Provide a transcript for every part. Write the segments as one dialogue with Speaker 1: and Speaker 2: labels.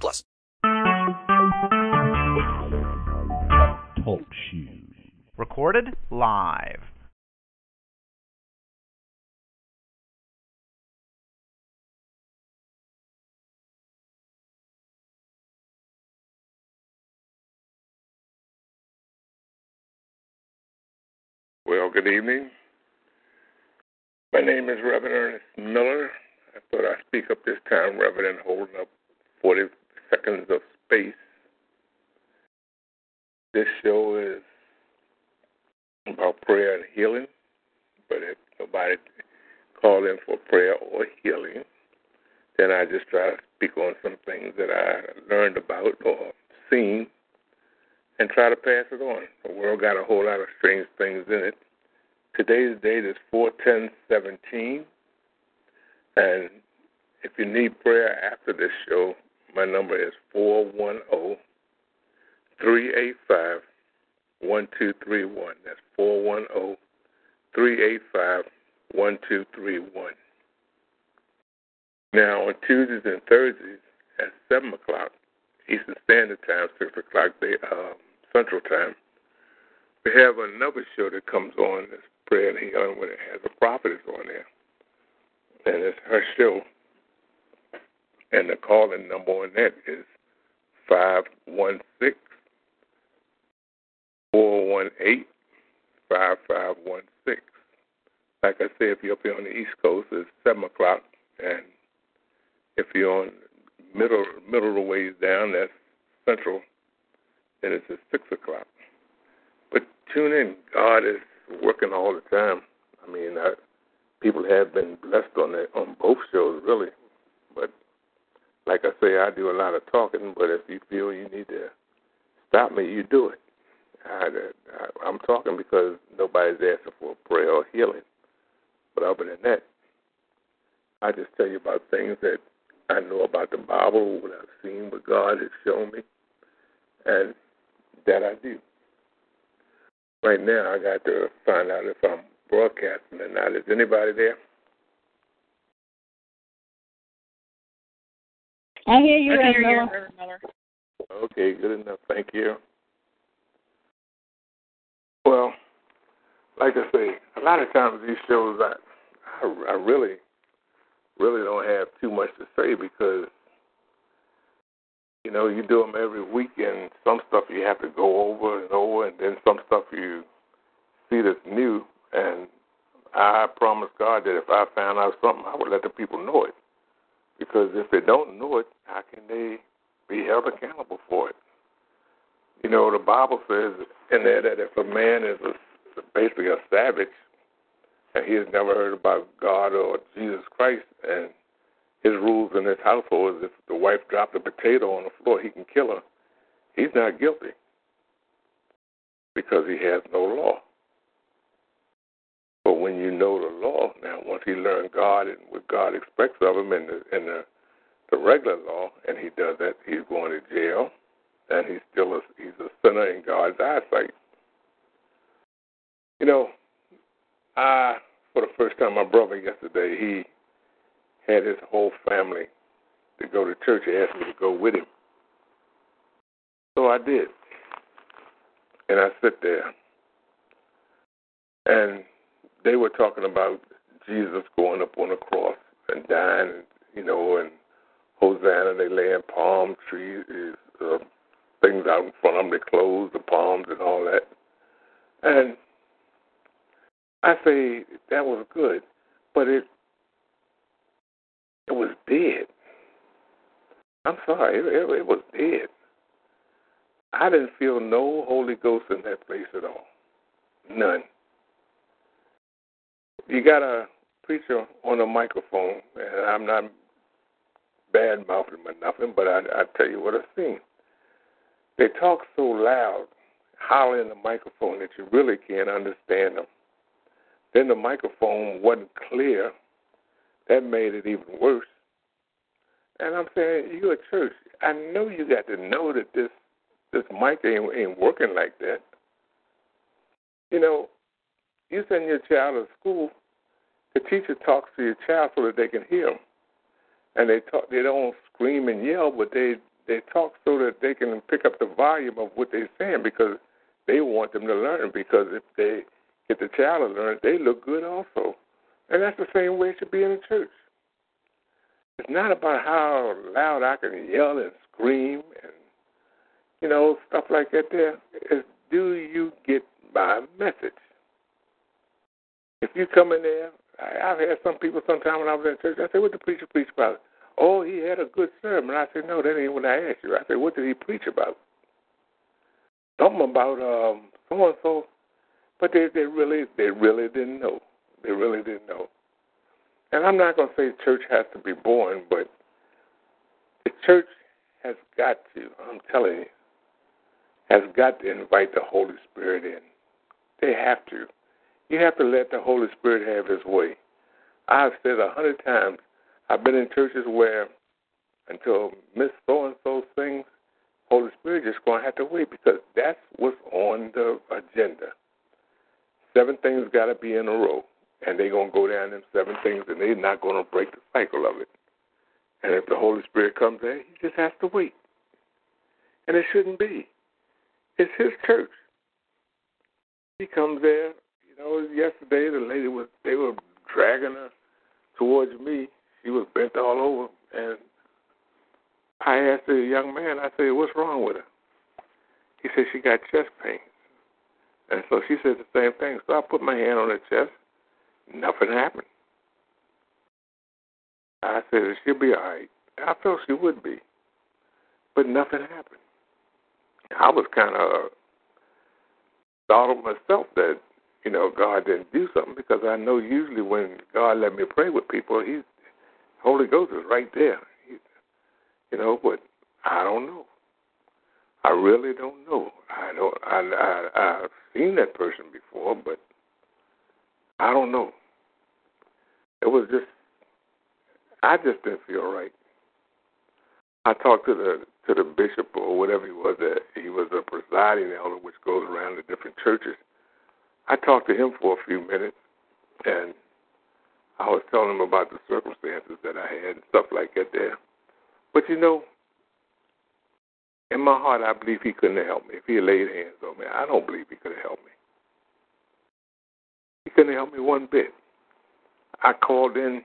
Speaker 1: plus.
Speaker 2: Talk shoes. Recorded live.
Speaker 3: Well, good evening. My name is Reverend Ernest Miller. I thought I'd speak up this time rather than holding up 40 seconds of space. This show is about prayer and healing, but if nobody called in for prayer or healing, then I just try to speak on some things that I learned about or seen and try to pass it on. The world got a whole lot of strange things in it. Today's date is 41017. And if you need prayer after this show, my number is 410 385 1231. That's 410 385 1231. Now, on Tuesdays and Thursdays at 7 o'clock Eastern Standard Time, 6 o'clock day, uh, Central Time, we have another show that comes on that's prayer and healing when it has a prophetess on there. And it's her show. And the calling number on that is 516 418 5516. Like I said, if you're up here on the East Coast, it's 7 o'clock. And if you're on middle middle of the ways down, that's Central, then it's at 6 o'clock. But tune in. God is working all the time. I mean, I, people have been blessed on that on both shows, really. But like I say, I do a lot of talking. But if you feel you need to stop me, you do it. I, I, I'm talking because nobody's asking for a prayer or healing. But other than that, I just tell you about things that I know about the Bible, what I've seen, what God has shown me, and that I do. Right now, I got to find out if I'm broadcasting or not. Is anybody there?
Speaker 4: I hear you,
Speaker 5: I
Speaker 4: Reverend
Speaker 5: hear you,
Speaker 4: Miller.
Speaker 5: Reverend Miller.
Speaker 3: Okay, good enough. Thank you. Well, like I say, a lot of times these shows, I, I, I really, really don't have too much to say because, you know, you do them every week, and some stuff you have to go over and over, and then some stuff you see that's new. And I promise God that if I found out something, I would let the people know it. Because if they don't know it, how can they be held accountable for it? You know, the Bible says in there that if a man is a, basically a savage and he has never heard about God or Jesus Christ, and his rules in his household is if the wife dropped a potato on the floor, he can kill her. He's not guilty because he has no law. But when you know the law, now once he learned God and what God expects of him in the in the, the regular law, and he does that, he's going to jail, and he's still a, he's a sinner in God's eyesight. You know, I for the first time, my brother yesterday he had his whole family to go to church. He asked me to go with him, so I did, and I sit there, and they were talking about Jesus going up on the cross and dying, you know, and Hosanna. They laying palm trees, uh, things out in front of them. They clothes, the palms, and all that. And I say that was good, but it it was dead. I'm sorry, it, it, it was dead. I didn't feel no Holy Ghost in that place at all. None you got a preacher on a microphone, and I'm not bad mouthing them or nothing, but I, I tell you what I've seen. They talk so loud, holler in the microphone that you really can't understand them. Then the microphone wasn't clear. That made it even worse. And I'm saying, you a church. I know you got to know that this this mic ain't, ain't working like that. You know, you send your child to school, the teacher talks to your child so that they can hear them, and they talk. They don't scream and yell, but they they talk so that they can pick up the volume of what they're saying because they want them to learn. Because if they get the child to learn, they look good also, and that's the same way it should be in a church. It's not about how loud I can yell and scream and you know stuff like that. There is, do you get my message? If you come in there, I, I've had some people sometime when I was in church. I said, "What the preacher preach about?" Oh, he had a good sermon. I said, "No, that ain't what I asked you." I said, "What did he preach about?" Something about um so and so, but they they really they really didn't know. They really didn't know. And I'm not to say church has to be boring, but the church has got to. I'm telling you, has got to invite the Holy Spirit in. They have to. You have to let the Holy Spirit have His way. I've said a hundred times. I've been in churches where until Miss So and So sings, Holy Spirit just going to have to wait because that's what's on the agenda. Seven things got to be in a row, and they're going to go down them seven things, and they're not going to break the cycle of it. And if the Holy Spirit comes in, He just has to wait. And it shouldn't be. It's His church. He comes there. Know, yesterday the lady was they were dragging her towards me. She was bent all over, and I asked the young man. I said, "What's wrong with her?" He said she got chest pains, and so she said the same thing. So I put my hand on her chest. Nothing happened. I said she'll be all right. I felt she would be, but nothing happened. I was kind of of myself that you know God didn't do something because I know usually when God let me pray with people, He Holy Ghost is right there. He, you know, but I don't know. I really don't know. I don't. I, I I've seen that person before, but I don't know. It was just I just didn't feel right. I talked to the to the bishop or whatever he was. That he was a presiding elder, which goes around to different churches. I talked to him for a few minutes, and I was telling him about the circumstances that I had and stuff like that there. But you know, in my heart, I believe he couldn't have helped me if he had laid hands on me. I don't believe he could have helped me. He couldn't help me one bit. I called in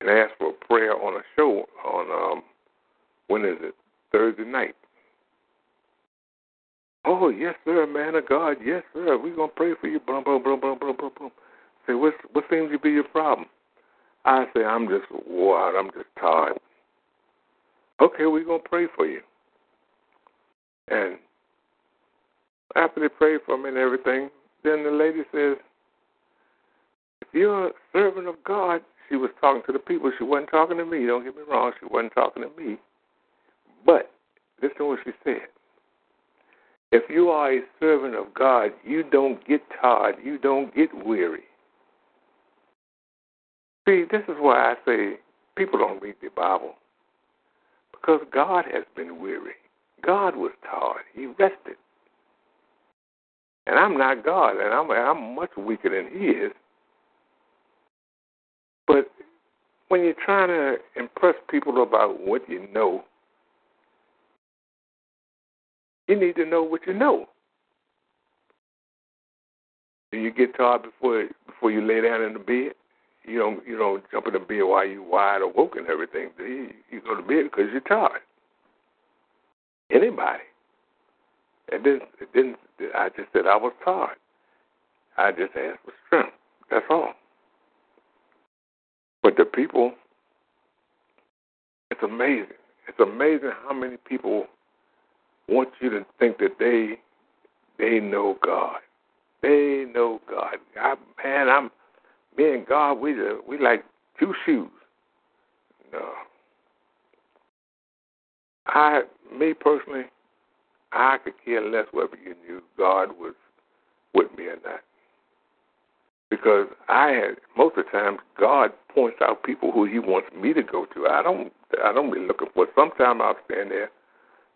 Speaker 3: and asked for a prayer on a show on um when is it? Thursday night. Oh yes, sir, man of God, yes, sir. We're gonna pray for you. Boom, boom, boom, boom, boom, boom, boom. Say, what what seems to be your problem? I say, I'm just wore out. I'm just tired. Okay, we're gonna pray for you. And after they prayed for me and everything, then the lady says, if you're a servant of God, she was talking to the people. She wasn't talking to me. Don't get me wrong. She wasn't talking to me. But listen to what she said. If you are a servant of God, you don't get tired. You don't get weary. See, this is why I say people don't read the Bible. Because God has been weary. God was tired. He rested. And I'm not God, and I'm I'm much weaker than He is. But when you're trying to impress people about what you know, you need to know what you know. Do you get tired before before you lay down in the bed? You don't you don't jump in the bed while you wide awake and everything. You? You go to bed because you're tired. Anybody? It didn't. I just said I was tired. I just asked for strength. That's all. But the people, it's amazing. It's amazing how many people want you to think that they they know God. They know God. I, man, I'm me and God. We we like two shoes. No, I, me personally, I could care less whether you knew God was with me or not. Because I had most of the times God points out people who He wants me to go to. I don't I don't be looking for. Sometimes I'll stand there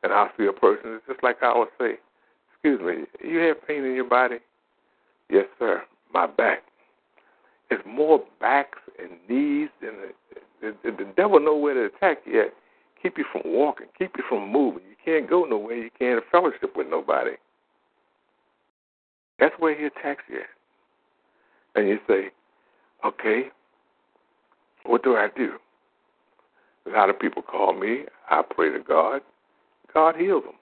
Speaker 3: and I'll see a person. It's just like I would say, "Excuse me, you have pain in your body?" Yes, sir. My back. It's more backs and knees than the, the, the devil know where to attack you at. Keep you from walking. Keep you from moving. You can't go nowhere. You can't fellowship with nobody. That's where he attacks you. And you say, okay, what do I do? A lot of people call me. I pray to God. God heals them.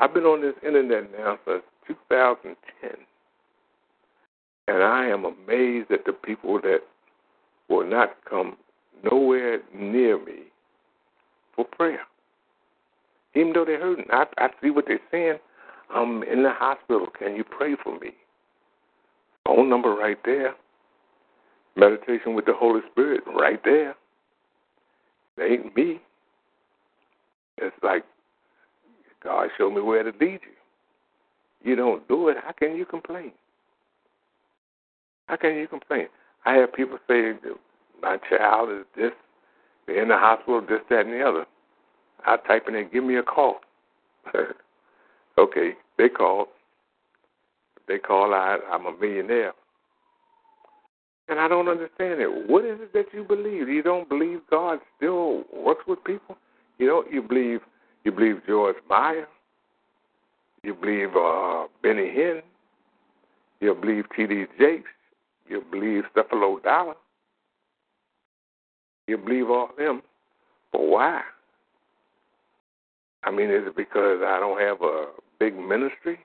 Speaker 3: I've been on this internet now since 2010. And I am amazed at the people that will not come nowhere near me for prayer. Even though they're hurting. I, I see what they're saying. I'm in the hospital. Can you pray for me? Phone number right there. Meditation with the Holy Spirit right there. It ain't me. It's like God showed me where to lead you. You don't do it. How can you complain? How can you complain? I have people say my child is this, they're in the hospital, this, that, and the other. I type in there, give me a call. okay, they call. They call, I, I'm a millionaire. And I don't understand it. What is it that you believe? You don't believe God still works with people? You don't. You believe you believe Joyce Meyer. You believe uh, Benny Hinn. You believe T.D. Jakes. You believe Creflo Dollar. You believe all them. But why? I mean, is it because I don't have a big ministry?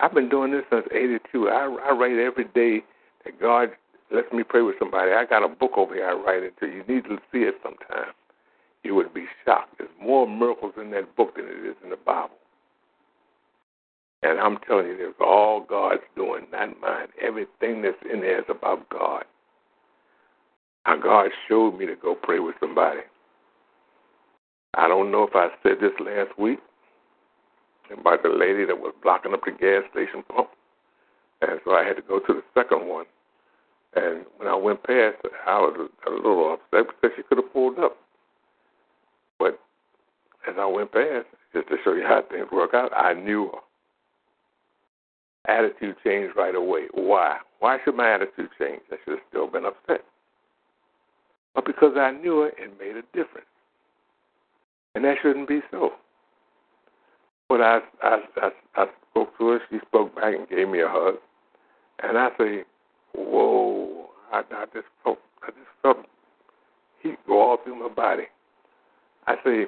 Speaker 3: I've been doing this since '82. I, I write every day that God lets me pray with somebody. I got a book over here I write it into. You need to see it sometime. You would be shocked. There's more miracles in that book than it is in the Bible. And I'm telling you, it's all God's doing, not mine. Everything that's in there is about God. How God showed me to go pray with somebody. I don't know if I said this last week about the lady that was blocking up the gas station pump. And so I had to go to the second one. And when I went past, I was a little upset because she could have pulled up. As I went past, just to show you how things work out, I knew her. Attitude changed right away. Why? Why should my attitude change? I should have still been upset. But because I knew her, it made a difference. And that shouldn't be so. But I, I, I, I spoke to her. She spoke back and gave me a hug. And I say, whoa, I, I just felt, I just felt heat go all through my body. I say,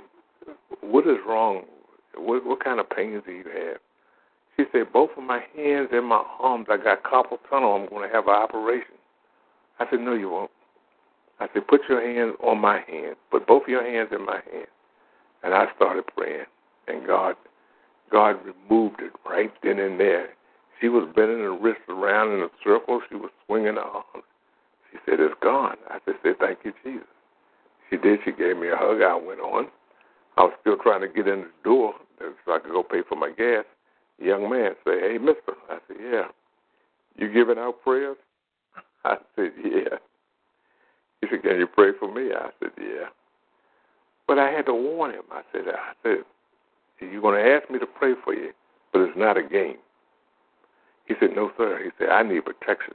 Speaker 3: what is wrong? What, what kind of pains do you have? She said, both of my hands and my arms, I got carpal tunnel. I'm going to have an operation. I said, no, you won't. I said, put your hands on my hand. Put both of your hands in my hand. And I started praying, and God, God removed it right then and there. She was bending her wrist around in a circle. She was swinging her arms. She said, "It's gone." I said, "Say thank you, Jesus." She did. She gave me a hug. I went on. I was still trying to get in the door so I could go pay for my gas. The young man said, "Hey, Mister," I said, "Yeah." You giving out prayers? I said, "Yeah." He said, "Can you pray for me?" I said, "Yeah." But I had to warn him. I said, I said, you're going to ask me to pray for you, but it's not a game. He said, no, sir. He said, I need protection.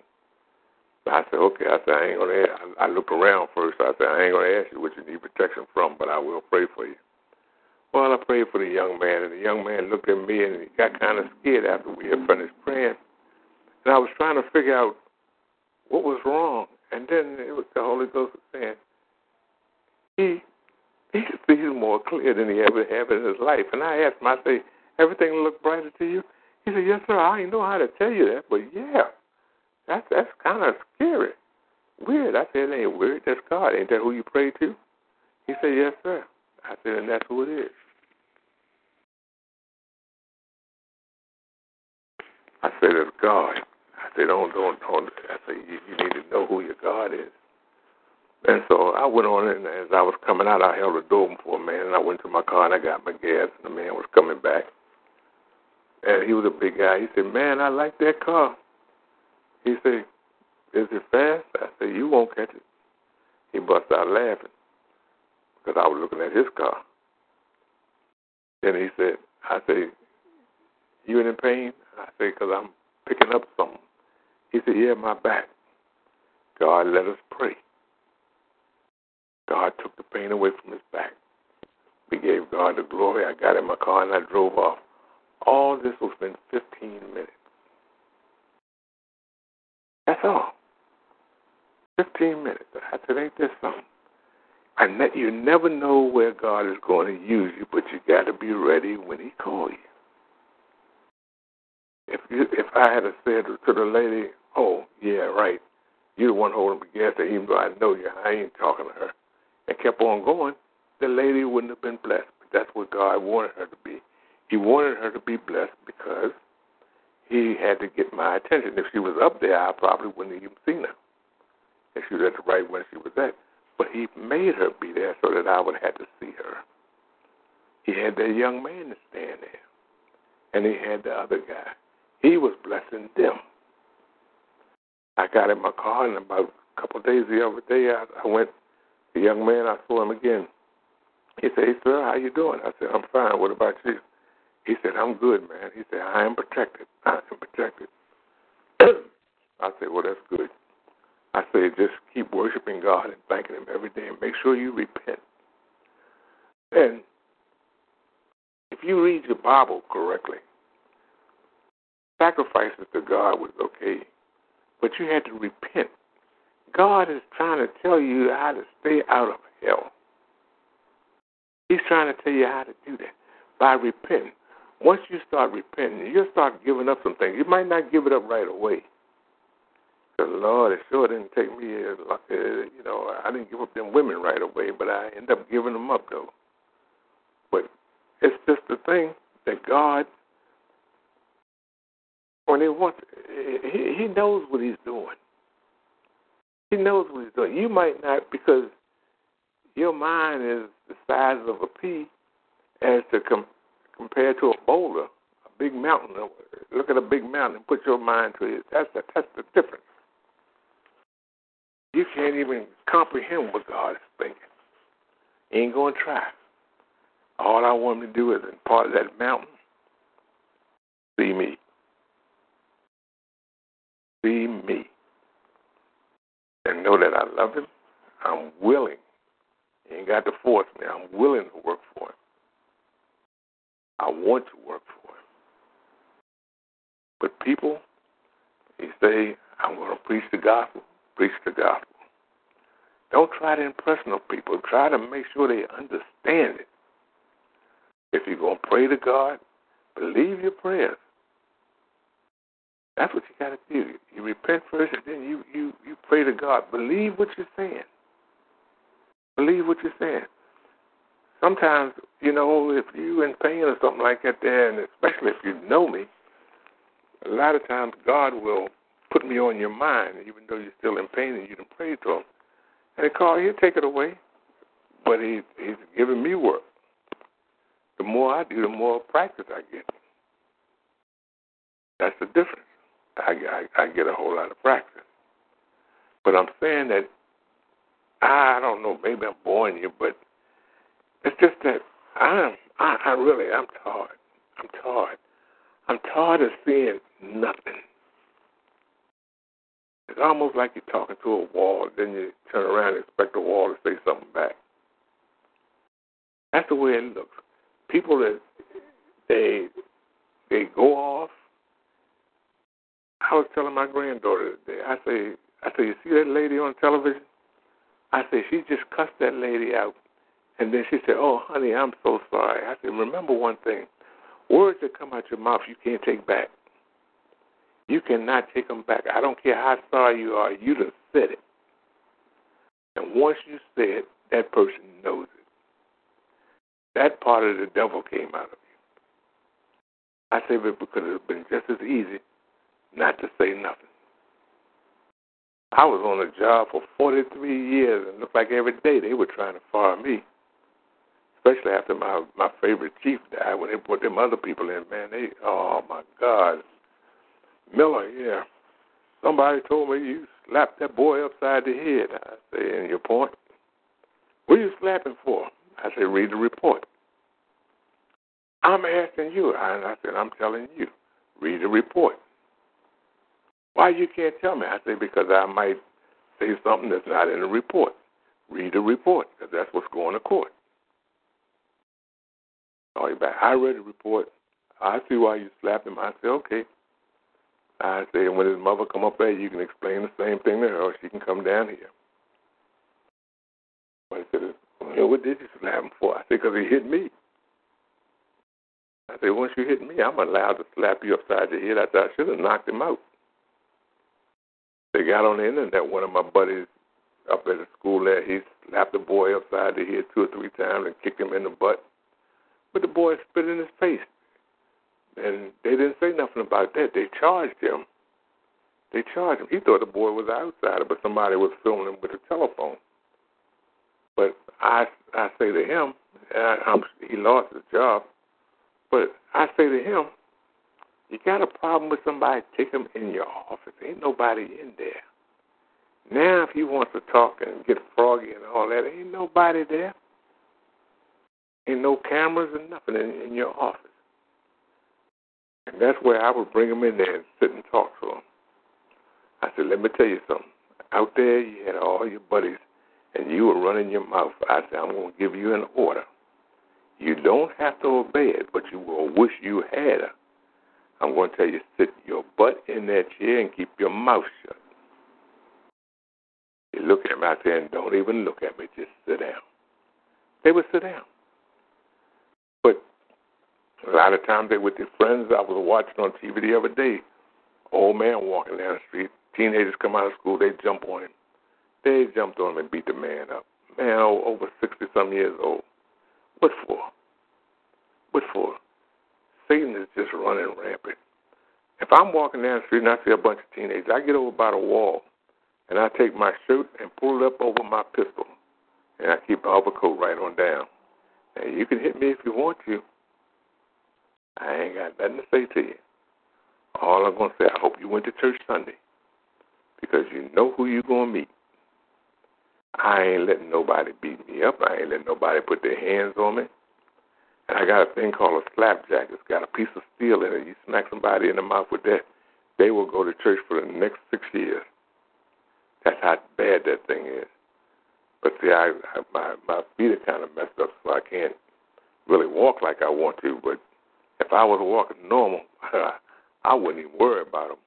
Speaker 3: I said, okay. I said, I ain't going to ask. I looked around first. I said, I ain't going to ask you what you need protection from, but I will pray for you. Well, I prayed for the young man, and the young man looked at me, and he got kind of scared after we had finished praying. And I was trying to figure out what was wrong. And then it was the Holy Ghost saying, he he sees more clear than he ever have in his life. And I asked him, I say, everything look brighter to you? He said, yes, sir. I didn't know how to tell you that, but yeah, that's that's kind of scary. Weird. I said, it ain't weird. That's God. Ain't that who you pray to? He said, yes, sir. I said, and that's who it is. I said, it's God. I said, don't, don't, don't. I said, you, you need to know who your God is. And so I went on, and as I was coming out, I held the door for a man, and I went to my car and I got my gas, and the man was coming back. And he was a big guy. He said, Man, I like that car. He said, Is it fast? I said, You won't catch it. He bust out laughing because I was looking at his car. Then he said, I said, You in pain? I said, Because I'm picking up something. He said, Yeah, my back. God, let us pray. God took the pain away from his back. We gave God the glory. I got in my car and I drove off. All this was in 15 minutes. That's all. 15 minutes. I said, ain't this something? I that you never know where God is going to use you, but you got to be ready when He calls you. If you, if I had said to the lady, "Oh, yeah, right, you're the one holding the gas," even though I know you, I ain't talking to her, and kept on going, the lady wouldn't have been blessed. But that's what God wanted her to be. He wanted her to be blessed because He had to get my attention. If she was up there, I probably wouldn't have even seen her. If she was at the right where she was at. But He made her be there so that I would have to see her. He had that young man to stand there, and He had the other guy. He was blessing them. I got in my car, and about a couple of days the other day, I, I went. The young man, I saw him again. He said, "Hey, sir, how you doing?" I said, "I'm fine. What about you?" He said, "I'm good, man." He said, "I am protected. I am protected." I said, "Well, that's good." I said, "Just keep worshiping God and thanking Him every day, and make sure you repent." And if you read your Bible correctly, sacrifices to God was okay, but you had to repent. God is trying to tell you how to stay out of hell. He's trying to tell you how to do that by repenting. Once you start repenting, you'll start giving up some things. You might not give it up right away. Because, Lord, it sure didn't take me, uh, you know, I didn't give up them women right away, but I end up giving them up, though. But it's just the thing that God when he wants, he, he knows what he's doing. He knows what he's doing. You might not because your mind is the size of a pea as to com- compared to a boulder, a big mountain. Look at a big mountain and put your mind to it. That's the, that's the difference. You can't even comprehend what God is thinking. Ain't going to try. All I want him to do is in part of that mountain, see me see me and know that I love him, I'm willing. He ain't got to force me. I'm willing to work for him. I want to work for him. But people, they say, I'm going to preach the gospel, preach the gospel. Don't try to impress no people. Try to make sure they understand it. If you're going to pray to God, believe your prayers. That's what you got to do. You repent first, and then you you you pray to God. Believe what you're saying. Believe what you're saying. Sometimes, you know, if you're in pain or something like that, there, and especially if you know me, a lot of times God will put me on your mind, even though you're still in pain and you can pray to Him. And call, He'll take it away, but he, He's giving me work. The more I do, the more practice I get. That's the difference. I, I, I get a whole lot of practice. But I'm saying that I don't know, maybe I'm boring you, but it's just that I'm I, I really I'm tired. I'm tired. I'm tired of seeing nothing. It's almost like you're talking to a wall, then you turn around and expect the wall to say something back. That's the way it looks. People that they they go off I was telling my granddaughter today. I say, I say, you see that lady on television? I say she just cussed that lady out, and then she said, "Oh, honey, I'm so sorry." I said, "Remember one thing: words that come out your mouth, you can't take back. You cannot take them back. I don't care how sorry you are. You just said it, and once you say it, that person knows it. That part of the devil came out of you. I say, but because it's been just as easy not to say nothing. I was on a job for 43 years, and it looked like every day they were trying to fire me. Especially after my my favorite chief died, when they put them other people in, man, they oh my God, Miller, yeah. Somebody told me you slapped that boy upside the head. I say, and your point? What are you slapping for? I said, read the report. I'm asking you, I said, I'm telling you, read the report. Why you can't tell me? I say, because I might say something that's not in the report. Read the report, because that's what's going to court. Call you back. I read the report. I see why you slapped him. I say, okay. I say, when his mother come up there, you can explain the same thing to her, or she can come down here. But I said, well, what did you slap him for? I said, because he hit me. I said, once you hit me, I'm allowed to slap you upside the head. I said, I should have knocked him out. They got on the internet. One of my buddies up at the school there, he slapped the boy upside the head two or three times and kicked him in the butt. But the boy spit in his face. And they didn't say nothing about that. They charged him. They charged him. He thought the boy was an outsider, but somebody was filming him with a telephone. But I I say to him, I, I'm, he lost his job. But I say to him, you got a problem with somebody, take him in your office. Ain't nobody in there. Now, if he wants to talk and get froggy and all that, ain't nobody there. Ain't no cameras and nothing in, in your office. And that's where I would bring him in there and sit and talk to him. I said, let me tell you something. Out there, you had all your buddies, and you were running your mouth. I said, I'm going to give you an order. You don't have to obey it, but you will wish you had. I'm going to tell you, sit your butt in that chair and keep your mouth shut. You look at me out there and don't even look at me. Just sit down. They would sit down. But a lot of times they with their friends. I was watching on TV the other day. Old man walking down the street. Teenagers come out of school. They jump on him. They jumped on him and beat the man up. Man, over 60 some years old. What for? What for? Satan is just running rampant. If I'm walking down the street and I see a bunch of teenagers, I get over by the wall and I take my shirt and pull it up over my pistol. And I keep the overcoat right on down. And you can hit me if you want to. I ain't got nothing to say to you. All I'm to say, I hope you went to church Sunday because you know who you're to meet. I ain't letting nobody beat me up. I ain't letting nobody put their hands on me. And I got a thing called a slapjack. It's got a piece of steel in it. You smack somebody in the mouth with that, they will go to church for the next six years. That's how bad that thing is. But see, I, I my my feet are kind of messed up, so I can't really walk like I want to. But if I was walking normal, I wouldn't even worry about them.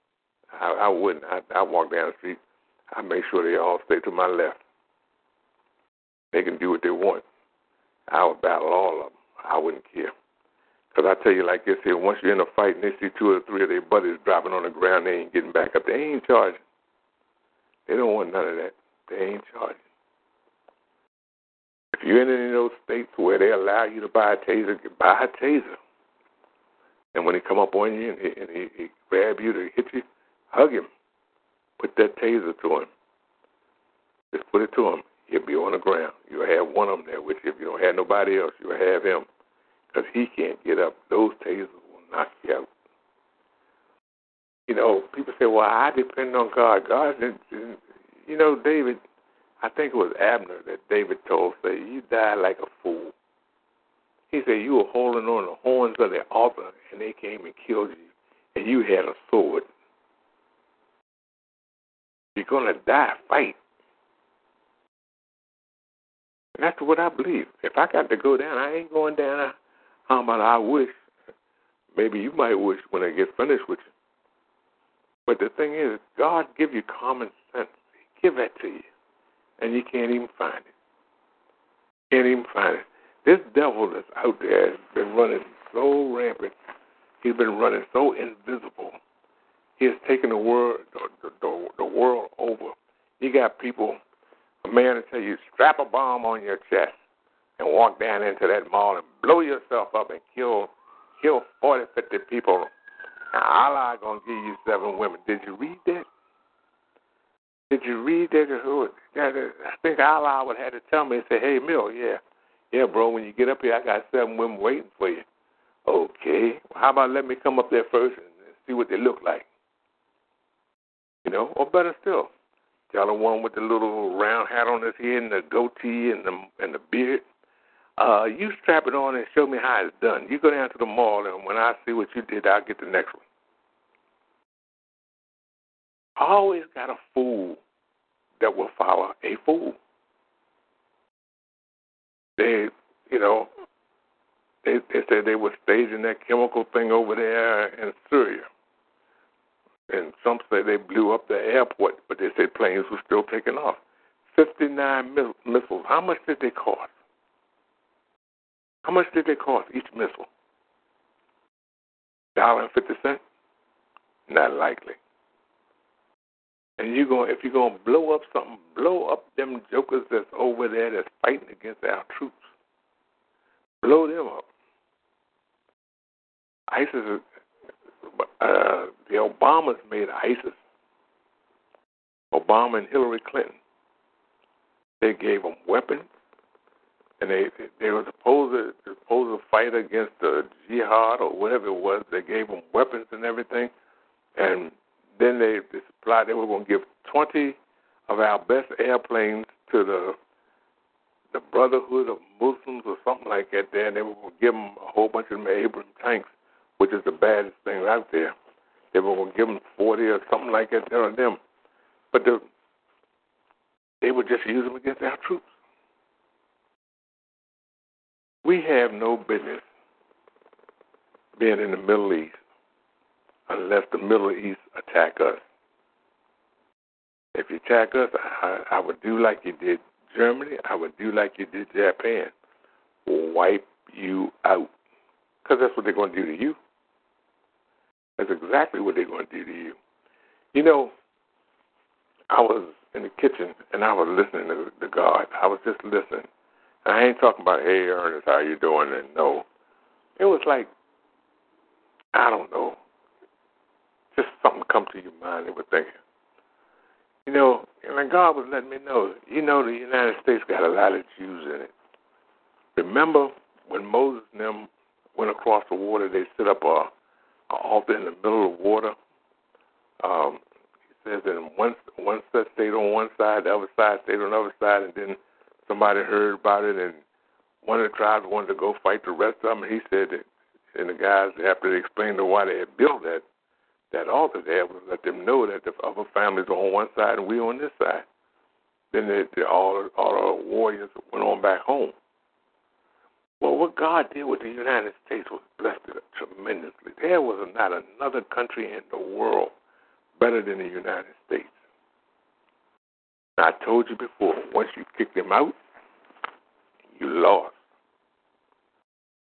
Speaker 3: I, I wouldn't. I, I walk down the street. I make sure they all stay to my left. They can do what they want. I would battle all of them. I wouldn't care. Because I tell you like this here, once you're in a fight and they see two or three of their buddies dropping on the ground, they ain't getting back up. They ain't charging. They don't want none of that. They ain't charging. If you're in any of those states where they allow you to buy a taser, buy a taser. And when he come up on you and he, and he, he grab you to hit you, hug him. Put that taser to him. Just put it to him. He'll be on the ground. You'll have one of them there with you. If you don't have nobody else, you'll have him. Because he can't get up. Those tasers will knock you out. You know, people say, well, I depend on God. God, you know, David, I think it was Abner that David told, say, you died like a fool. He said, you were holding on the horns of the altar, and they came and killed you, and you had a sword. You're going to die, fight. And that's what I believe. If I got to go down, I ain't going down. How about I wish? Maybe you might wish when I get finished with you. But the thing is, God give you common sense. He give that to you. And you can't even find it. Can't even find it. This devil that's out there has been running so rampant. He's been running so invisible. He has taken the world, the, the, the world over. He got people a man will tell you, strap a bomb on your chest and walk down into that mall and blow yourself up and kill kill 40, 50 people. Now, Allah to give you seven women. Did you read that? Did you read that? Who? I think Allah would have to tell me and say, "Hey, Mill, yeah, yeah, bro. When you get up here, I got seven women waiting for you." Okay. Well, how about let me come up there first and see what they look like? You know, or better still, tell the one with the little round hat on his head and the goatee and the and the beard. Uh, you strap it on and show me how it's done. You go down to the mall, and when I see what you did, I'll get the next one. I always got a fool that will follow a fool. They, you know, they they said they were staging that chemical thing over there in Syria, and some say they blew up the airport, but they said planes were still taking off. Fifty-nine missiles. How much did they cost? How much did they cost each missile? Dollar and fifty cent? Not likely. And you going if you're gonna blow up something, blow up them jokers that's over there that's fighting against our troops. Blow them up. ISIS, uh, the Obamas made ISIS. Obama and Hillary Clinton. They gave them weapons, and they they were supposed to supposed to fight against the jihad or whatever it was. They gave them weapons and everything, and then they, they supplied. They were going to give twenty of our best airplanes to the the Brotherhood of Muslims or something like that. There, and they were going to give them a whole bunch of them Abrams tanks, which is the baddest thing out there. They were going to give them forty or something like that there on them, but the, they would just use them against our troops. We have no business being in the Middle East unless the Middle East attack us. If you attack us, I, I would do like you did Germany. I would do like you did Japan. Wipe you out. Because that's what they're going to do to you. That's exactly what they're going to do to you. You know, I was in the kitchen and I was listening to, the God. I was just listening. And I ain't talking about, hey, Ernest, how you doing? And no. It was like, I don't know, just something come to your mind and were thinking. You know, and God was letting me know, you know, the United States got a lot of Jews in it. Remember when Moses and them went across the water, they set up a, a altar in the middle of the water. Um, he says that one one set stayed on one side, the other side stayed on the other side, and then somebody heard about it, and one of the tribes wanted to go fight the rest of them. And he said that, and the guys after they explained to why they had built that, that altar there was let them know that the other families are on one side and we on this side. Then they, they, all all the warriors went on back home. Well, what God did with the United States was blessed tremendously. There was not another country in the world better than the United States. I told you before, once you kick them out, you lost.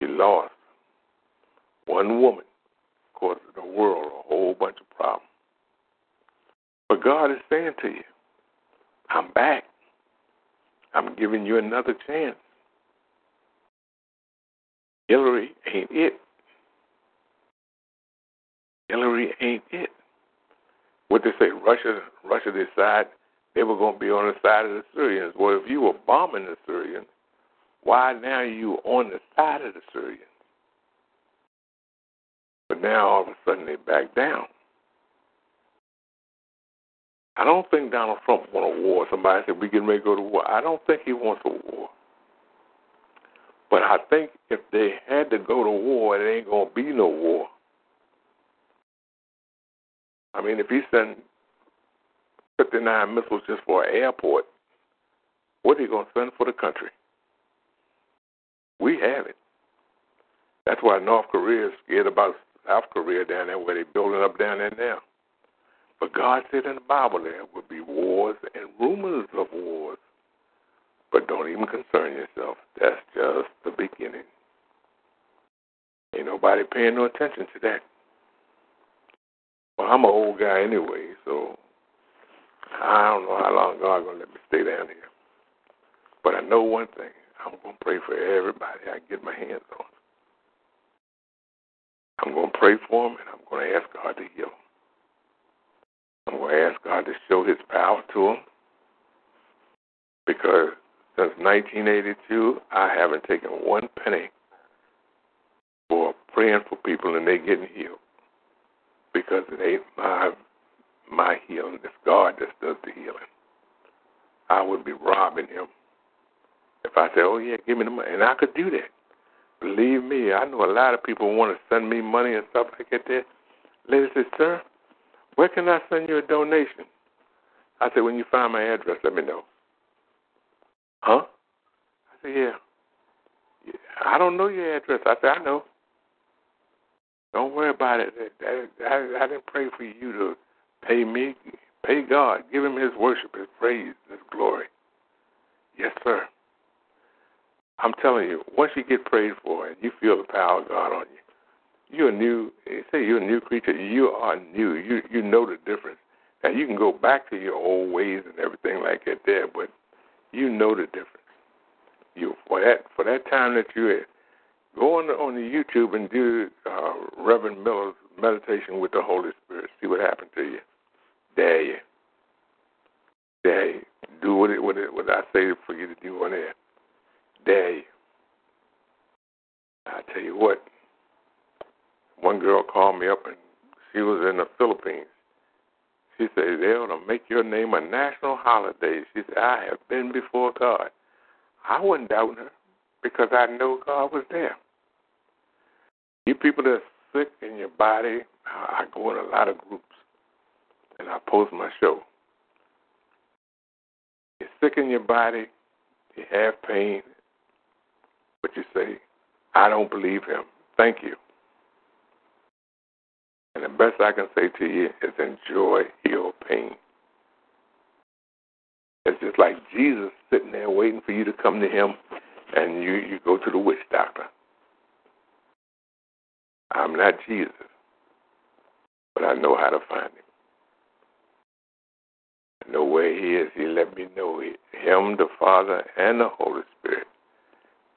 Speaker 3: You lost. One woman caused the world a whole bunch of problems. But God is saying to you, I'm back. I'm giving you another chance. Hillary ain't it. Hillary ain't it. What they say, Russia Russia decide they were going to be on the side of the Syrians. Well, if you were bombing the Syrians, why now are you on the side of the Syrians? But now all of a sudden they back down. I don't think Donald Trump wants a war. Somebody said we getting ready to go to war. I don't think he wants a war. But I think if they had to go to war, it ain't gonna be no war. I mean, if he send 59 missiles just for an airport, what are you going to send for the country? We have it. That's why North Korea is scared about South Korea down there, where they're building up down there now. But God said in the Bible there would be wars and rumors of wars. But don't even concern yourself. That's just the beginning. Ain't nobody paying no attention to that. Well, I'm an old guy anyway, so I don't know how long God's gonna let me stay down here. But I know one thing. I'm gonna pray for everybody I get my hands on. I'm gonna pray for them and I'm gonna ask God to heal them. I'm to ask God to show His power to them because since 1982, I haven't taken one penny for praying for people and they getting healed because it ain't my my healing. It's God that does the healing. I would be robbing Him if I said, "Oh yeah, give me the money," and I could do that. Believe me, I know a lot of people want to send me money and stuff like that. Lady said, "Sir, where can I send you a donation?" I said, "When you find my address, let me know." Huh? I said, yeah. yeah. I don't know your address. I said, I know. Don't worry about it. I, I, I didn't pray for you to pay me. Pay God. Give him his worship, his praise, his glory. Yes, sir. I'm telling you, once you get prayed for and you feel the power of God on you, you're a new. Say you're a new creature. You are new. You you know the difference. Now you can go back to your old ways and everything like that there, but you know the difference. You for that for that time that you're at, go on on the YouTube and do uh, Reverend Miller's meditation with the Holy Spirit. See what happened to you. Dare you. Dare you. Do what it what it what I say for you to do on there. Dare you. I tell you what. One girl called me up and she was in the Philippines she said, they ought to make your name a national holiday. She said, I have been before God. I wasn't doubting her because I know God was there. You people that are sick in your body, I go in a lot of groups and I post my show. You're sick in your body, you have pain, but you say, I don't believe him. Thank you. And the best I can say to you is enjoy your pain. It's just like Jesus sitting there waiting for you to come to him and you, you go to the witch doctor. I'm not Jesus, but I know how to find him. Know where he is. He let me know it. Him, the Father, and the Holy Spirit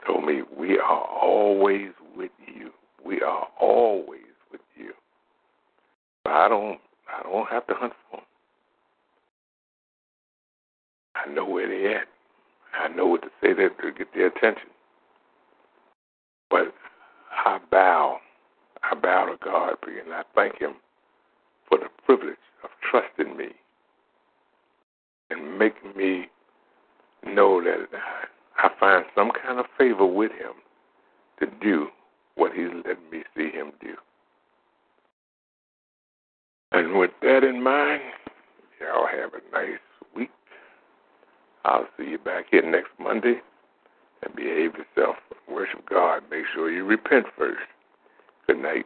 Speaker 3: told me we are always with you. We are always with you. I don't I don't have to hunt for them. I know where they're at. I know what to say to, to get their attention. But I bow. I bow to God and I thank Him for the privilege of trusting me and making me know that I find some kind of favor with Him to do what He's letting me see Him do. And with that in mind, y'all have a nice week. I'll see you back here next Monday and behave yourself. Worship God. Make sure you repent first. Good night.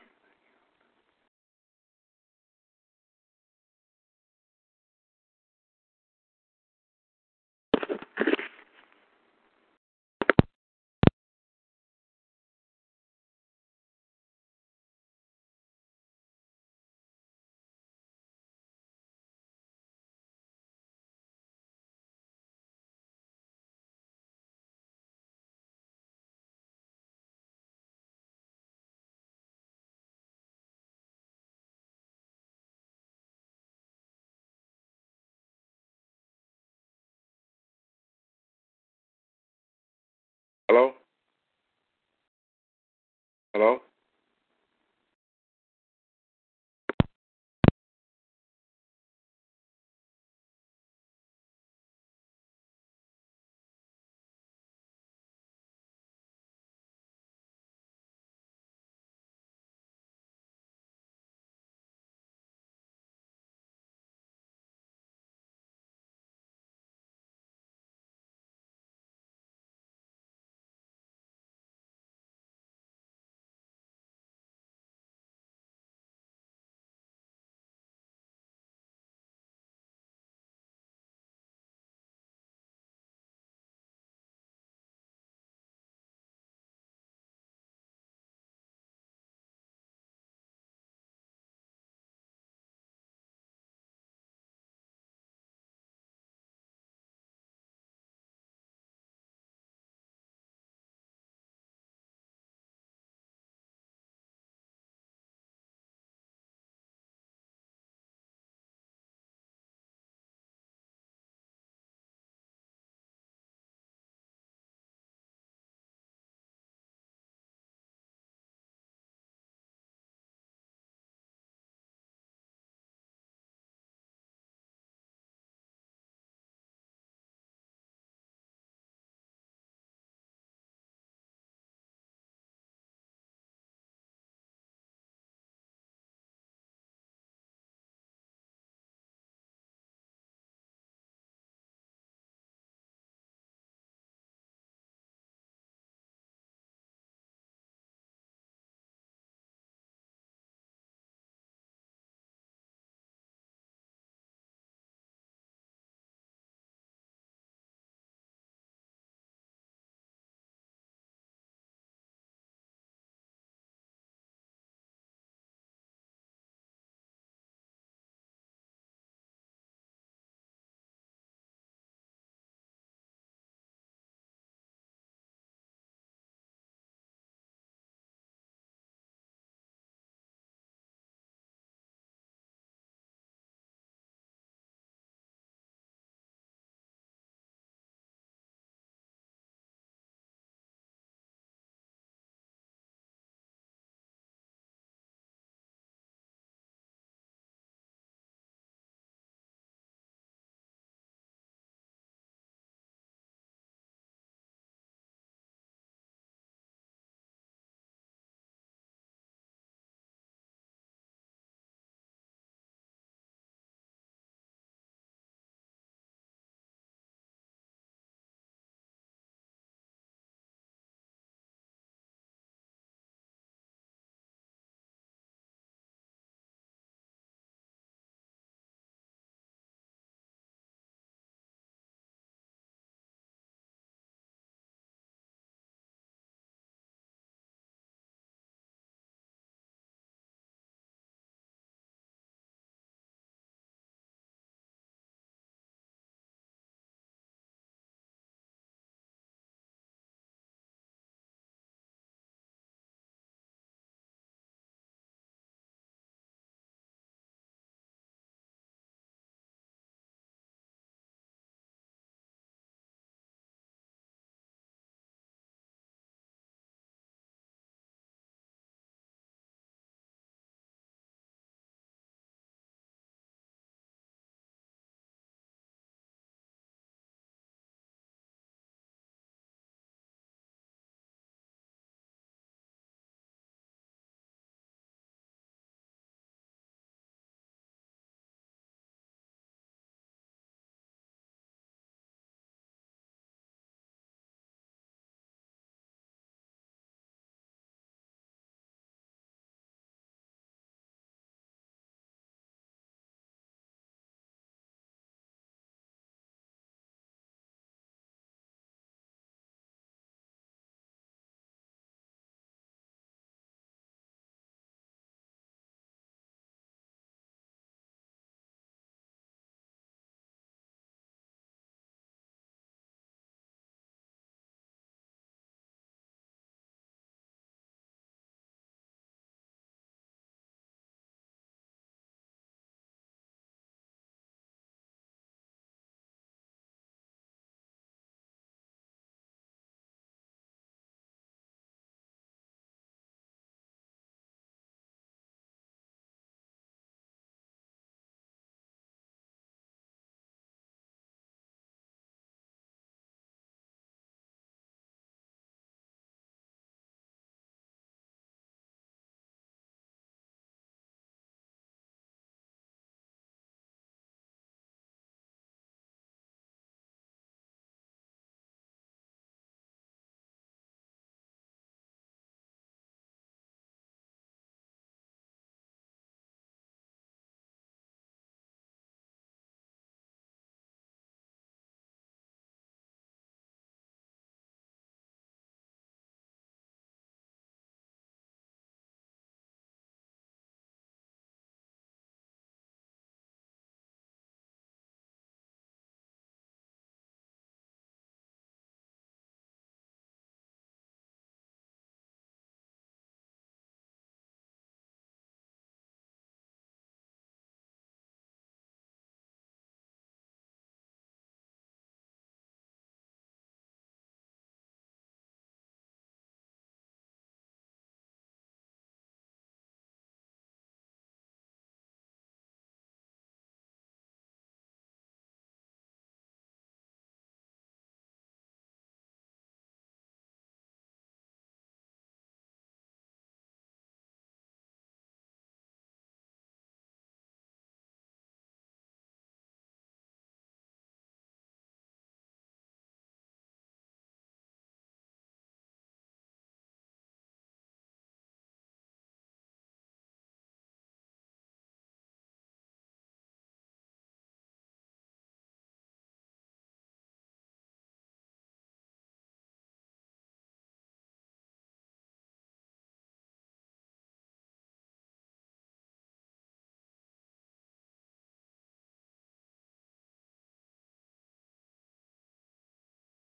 Speaker 3: Hello? Hello?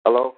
Speaker 3: Hello?